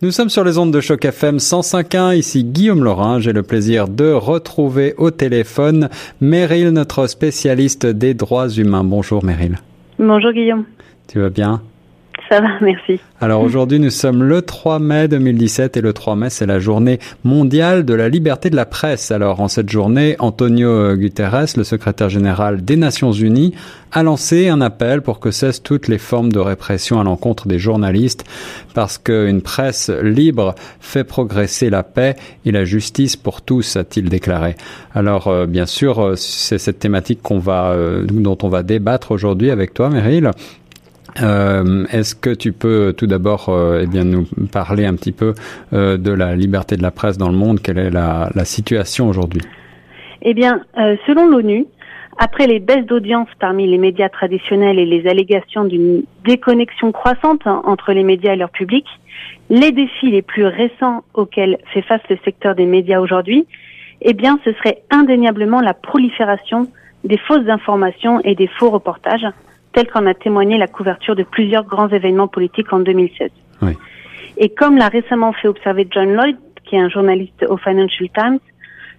Nous sommes sur les ondes de choc FM 105.1. Ici Guillaume Laurin. J'ai le plaisir de retrouver au téléphone Meryl, notre spécialiste des droits humains. Bonjour Meryl. Bonjour Guillaume. Tu vas bien? Alors aujourd'hui, nous sommes le 3 mai 2017 et le 3 mai, c'est la journée mondiale de la liberté de la presse. Alors en cette journée, Antonio Guterres, le secrétaire général des Nations Unies, a lancé un appel pour que cessent toutes les formes de répression à l'encontre des journalistes parce qu'une presse libre fait progresser la paix et la justice pour tous, a-t-il déclaré. Alors euh, bien sûr, euh, c'est cette thématique euh, dont on va débattre aujourd'hui avec toi, Meryl. Euh, Est-ce que tu peux tout d'abord euh, eh bien nous parler un petit peu euh, de la liberté de la presse dans le monde? Quelle est la, la situation aujourd'hui? Eh bien, euh, selon l'ONU, après les baisses d'audience parmi les médias traditionnels et les allégations d'une déconnexion croissante entre les médias et leur public, les défis les plus récents auxquels fait face le secteur des médias aujourd'hui, eh bien, ce serait indéniablement la prolifération des fausses informations et des faux reportages tel qu'en a témoigné la couverture de plusieurs grands événements politiques en 2016. Oui. Et comme l'a récemment fait observer John Lloyd, qui est un journaliste au Financial Times,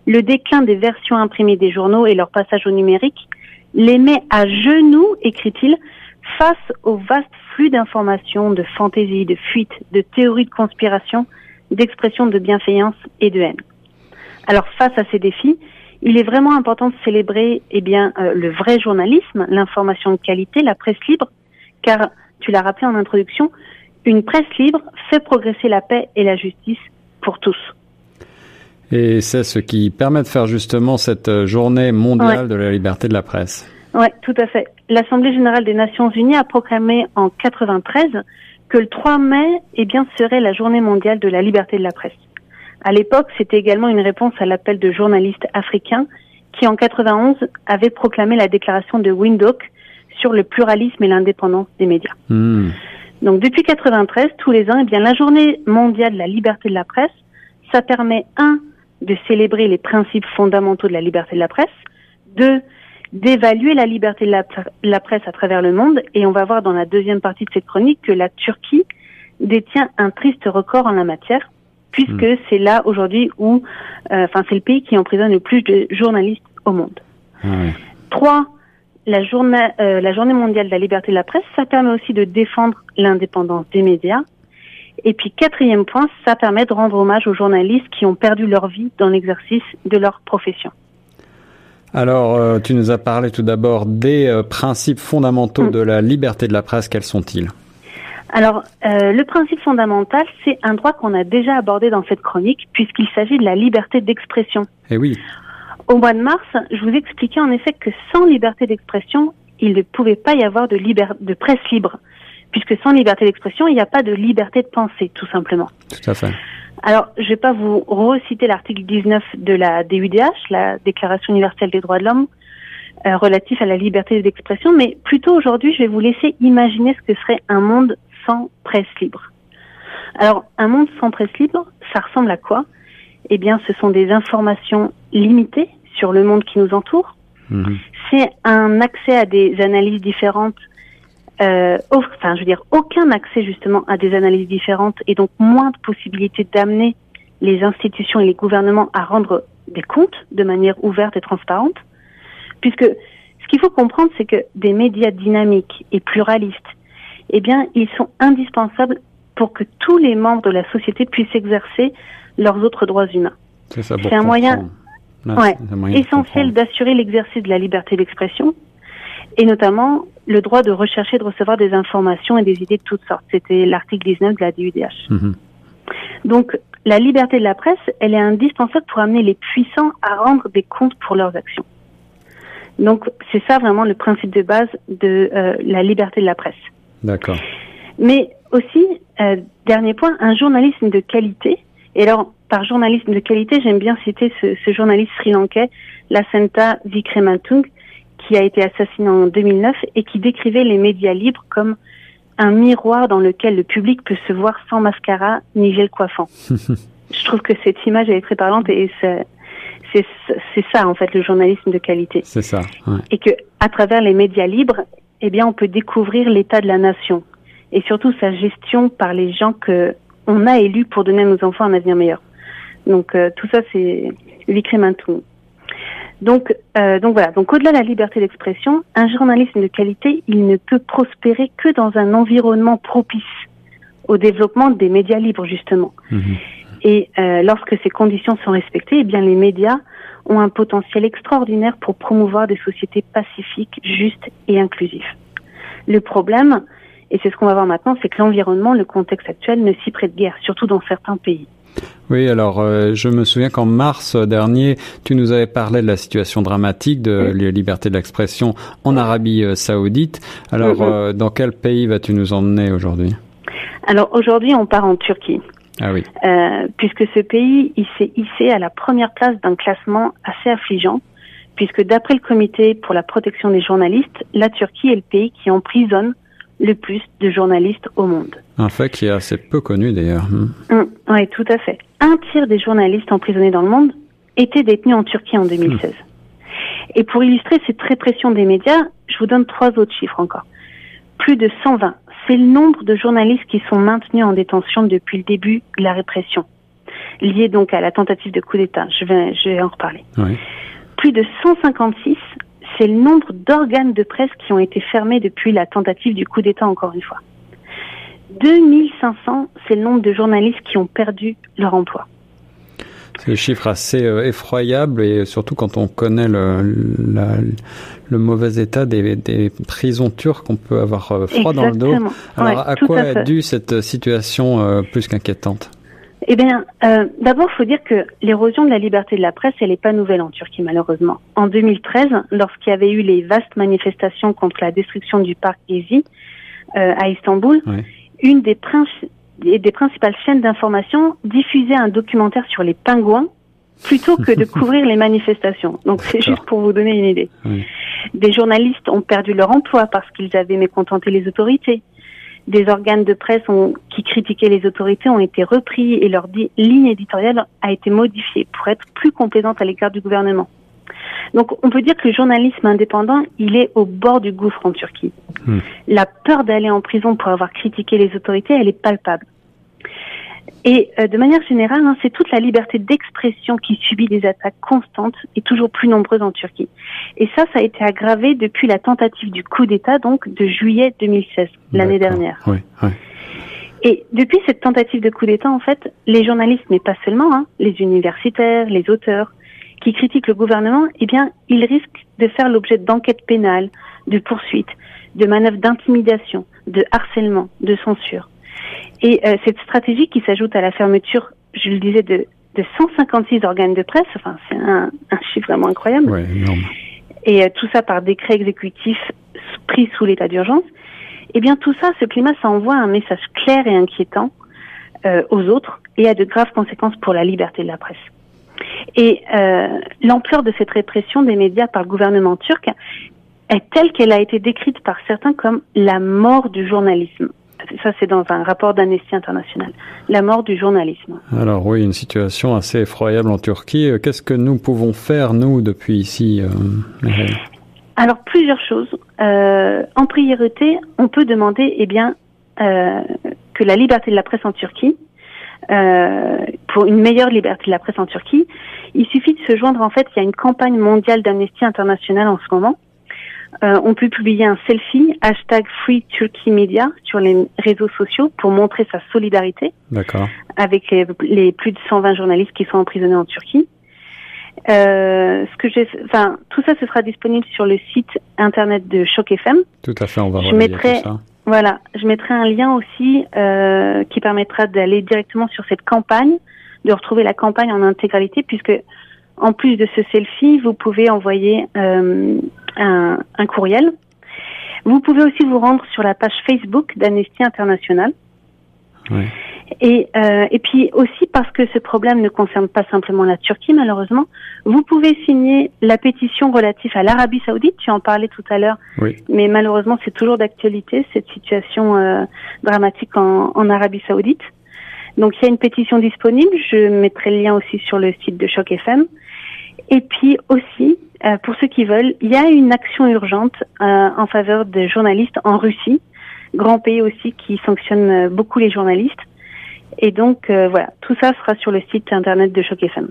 le déclin des versions imprimées des journaux et leur passage au numérique les met à genoux, écrit-il, face au vaste flux d'informations, de fantaisies, de fuites, de théories de conspiration, d'expressions de bienveillance et de haine. Alors face à ces défis, il est vraiment important de célébrer eh bien euh, le vrai journalisme, l'information de qualité, la presse libre, car tu l'as rappelé en introduction, une presse libre fait progresser la paix et la justice pour tous. Et c'est ce qui permet de faire justement cette journée mondiale Ouais. de la liberté de la presse. Oui, tout à fait. L'Assemblée générale des Nations unies a proclamé en 93 que le 3 mai eh bien, serait la journée mondiale de la liberté de la presse. À l'époque, c'était également une réponse à l'appel de journalistes africains qui, en 91, avaient proclamé la déclaration de Windhoek sur le pluralisme et l'indépendance des médias. Hmm. Donc, depuis 93, tous les ans, eh bien, la journée mondiale de la liberté de la presse, ça permet, un, de célébrer les principes fondamentaux de la liberté de la presse, deux, d'évaluer la liberté de la, la presse à travers le monde, et on va voir dans la deuxième partie de cette chronique que la Turquie détient un triste record en la matière, puisque c'est là aujourd'hui où, euh, enfin, c'est le pays qui emprisonne le plus de journalistes au monde. Ah. Trois, la journée, euh, la journée mondiale de la liberté de la presse, ça permet aussi de défendre l'indépendance des médias. Et puis quatrième point, ça permet de rendre hommage aux journalistes qui ont perdu leur vie dans l'exercice de leur profession. Alors, euh, tu nous as parlé tout d'abord des euh, principes fondamentaux Hmm. de la liberté de la presse. Quels sont-ils? Alors, euh, le principe fondamental, c'est un droit qu'on a déjà abordé dans cette chronique, puisqu'il s'agit de la liberté d'expression. Eh oui. Au mois de mars, je vous expliquais en effet que sans liberté d'expression, il ne pouvait pas y avoir de, liber- de presse libre, puisque sans liberté d'expression, il n'y a pas de liberté de pensée, tout simplement. Tout à fait. Alors, je vais pas vous reciter l'article 19 de la DUDH, la Déclaration universelle des droits de l'homme, euh, relatif à la liberté d'expression, mais plutôt aujourd'hui, je vais vous laisser imaginer ce que serait un monde sans presse libre. Alors, un monde sans presse libre, ça ressemble à quoi? Eh bien, ce sont des informations limitées sur le monde qui nous entoure. Mhm. C'est un accès à des analyses différentes euh, enfin, je veux dire, aucun accès justement à des analyses différentes et donc moins de possibilités d'amener les institutions et les gouvernements à rendre des comptes de manière ouverte et transparente. Puisque ce qu'il faut comprendre, c'est que des médias dynamiques et pluralistes, eh bien, ils sont indispensables pour que tous les membres de la société puissent exercer leurs autres droits humains. C'est ça C'est un moyen- Ouais, un moyen essentiel d'assurer l'exercice de la liberté d'expression et notamment le droit de rechercher et de recevoir des informations et des idées de toutes sortes. C'était l'article 19 de la DUDH. Mhm. Donc, la liberté de la presse, elle est indispensable pour amener les puissants à rendre des comptes pour leurs actions. Donc, c'est ça vraiment le principe de base de euh, la liberté de la presse. D'accord. Mais aussi, euh, dernier point, un journalisme de qualité. Et alors, par journalisme de qualité, j'aime bien citer ce, ce journaliste sri-lankais, Lasanta Vikrematung, qui a été assassiné en 2009 et qui décrivait les médias libres comme un miroir dans lequel le public peut se voir sans mascara ni gel coiffant. Je trouve que cette image elle est très parlante et c'est ça en fait le journalisme de qualité C'est ça. ouais. et que à travers les médias libres, eh bien, on peut découvrir l'état de la nation et surtout sa gestion par les gens que on a élu pour donner à nos enfants un avenir meilleur. Donc tout ça, c'est tout. Donc, euh, donc voilà. Donc au-delà de la liberté d'expression, un journalisme de qualité, il ne peut prospérer que dans un environnement propice au développement des médias libres justement. Mhm. Et euh, lorsque ces conditions sont respectées, eh bien les médias ont un potentiel extraordinaire pour promouvoir des sociétés pacifiques, justes et inclusives. Le problème, et c'est ce qu'on va voir maintenant, c'est que l'environnement, le contexte actuel ne s'y prête guère, surtout dans certains pays. Oui, alors euh, je me souviens qu'en mars dernier, tu nous avais parlé de la situation dramatique de la liberté de l'expression en Arabie euh, saoudite. Alors, mhm. euh, dans quel pays vas-tu nous emmener aujourd'hui? Alors aujourd'hui, on part en Turquie. Ah oui. puisque ce pays, il s'est hissé à la première place d'un classement assez affligeant, puisque d'après le Comité pour la protection des journalistes, la Turquie est le pays qui emprisonne le plus de journalistes au monde. Un fait qui est assez peu connu d'ailleurs. Hmm. Hmm, oui, tout à fait. Un tiers des journalistes emprisonnés dans le monde étaient détenus en Turquie en 2016. Hmm. Et pour illustrer cette répression des médias, je vous donne trois autres chiffres encore. Plus de 120. C'est le nombre de journalistes qui sont maintenus en détention depuis le début de la répression, lié donc à la tentative de coup d'État. Je vais, je vais en reparler. Oui. Plus de 156 c'est le nombre d'organes de presse qui ont été fermés depuis la tentative du coup d'État, encore une fois. 2500, c'est le nombre de journalistes qui ont perdu leur emploi. C'est un chiffre assez euh, effroyable et surtout quand on connaît le, le mauvais état des, des, prisons turques, on peut avoir euh, froid dans le dos. Alors à quoi est due cette situation euh, plus qu'inquiétante? Eh bien, euh, d'abord, il faut dire que l'érosion de la liberté de la presse, elle n'est pas nouvelle en Turquie, malheureusement. En 2013, lorsqu'il y avait eu les vastes manifestations contre la destruction du parc Gezi euh, à Istanbul, une des, des principales chaînes d'information diffusait un documentaire sur les pingouins plutôt que de couvrir les manifestations. Donc c'est juste pour vous donner une idée. Des journalistes ont perdu leur emploi parce qu'ils avaient mécontenté les autorités des organes de presse ont, qui critiquaient les autorités ont été repris et leur ligne éditoriale a été modifiée pour être plus complaisante à l'égard du gouvernement. Donc on peut dire que le journalisme indépendant, il est au bord du gouffre en Turquie. Hmm. La peur d'aller en prison pour avoir critiqué les autorités, elle est palpable. Et euh, de manière générale, hein, c'est toute la liberté d'expression qui subit des attaques constantes et toujours plus nombreuses en Turquie. Et ça, ça a été aggravé depuis la tentative du coup d'État, donc de juillet 2016, l'année dernière. Oui, oui. Et depuis cette tentative de coup d'État, en fait, les journalistes, mais pas seulement, hein, les universitaires, les auteurs, qui critiquent le gouvernement, eh bien, ils risquent de faire l'objet d'enquêtes pénales, de poursuites, de manœuvres d'intimidation, de harcèlement, de censure. Et euh, cette stratégie qui s'ajoute à la fermeture, je le disais, de, de 156 organes de presse, enfin c'est un, un, chiffre vraiment incroyable. Ouais, énorme. Et euh, tout ça par décret exécutif pris sous l'état d'urgence. Eh bien tout ça, ce climat, ça envoie un message clair et inquiétant euh, aux autres et a de graves conséquences pour la liberté de la presse. Et euh, l'ampleur de cette répression des médias par le gouvernement turc est telle qu'elle a été décrite par certains comme la mort du journalisme ça c'est dans un rapport d'Amnesty International, la mort du journalisme. Alors oui, une situation assez effroyable en Turquie. Euh, qu'est-ce que nous pouvons faire, nous, depuis ici euh, Alors plusieurs choses. Euh, en priorité, on peut demander eh bien, euh, que la liberté de la presse en Turquie, euh, pour une meilleure liberté de la presse en Turquie, il suffit de se joindre, en fait, il y a une campagne mondiale d'Amnesty International en ce moment, euh, on peut publier un selfie, hashtag Free Turkey Media sur les réseaux sociaux pour montrer sa solidarité avec les, plus de 120 journalistes qui sont emprisonnés en Turquie. Euh, ce que j'ai, enfin, tout ça, ce sera disponible sur le site internet de Choc FM. Tout à fait, on va je mettrai, tout ça. Voilà, je mettrai un lien aussi euh, qui permettra d'aller directement sur cette campagne, de retrouver la campagne en intégralité, puisque en plus de ce selfie, vous pouvez envoyer euh, un, un, courriel. Vous pouvez aussi vous rendre sur la page Facebook d'Amnesty International. Oui. Et, euh, et puis aussi parce que ce problème ne concerne pas simplement la Turquie, malheureusement, vous pouvez signer la pétition relative à l'Arabie Saoudite. Tu en parlais tout à l'heure, oui. mais malheureusement c'est toujours d'actualité cette situation euh, dramatique en, en Arabie Saoudite. Donc il y a une pétition disponible. Je mettrai le lien aussi sur le site de Choc FM. Et puis aussi, euh, pour ceux qui veulent, il y a une action urgente euh, en faveur des journalistes en Russie, grand pays aussi qui sanctionne beaucoup les journalistes. Et donc voilà, tout ça sera sur le site internet de Choc FM.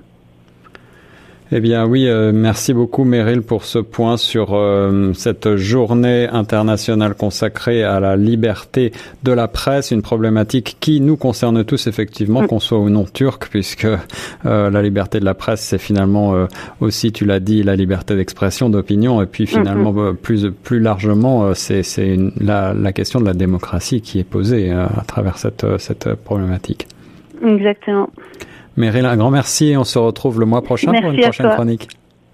Eh bien oui, euh, merci beaucoup Meryl pour ce point sur euh, cette journée internationale consacrée à la liberté de la presse, une problématique qui nous concerne tous effectivement, mm. qu'on soit ou non turc, puisque euh, la liberté de la presse, c'est finalement aussi, tu l'as dit, la liberté d'expression, d'opinion, et puis finalement mm-hmm. plus plus largement, c'est c'est la, la question de la démocratie qui est posée à travers cette cette problématique. Exactement. Meryl, un grand merci et on se retrouve le mois prochain pour une prochaine chronique.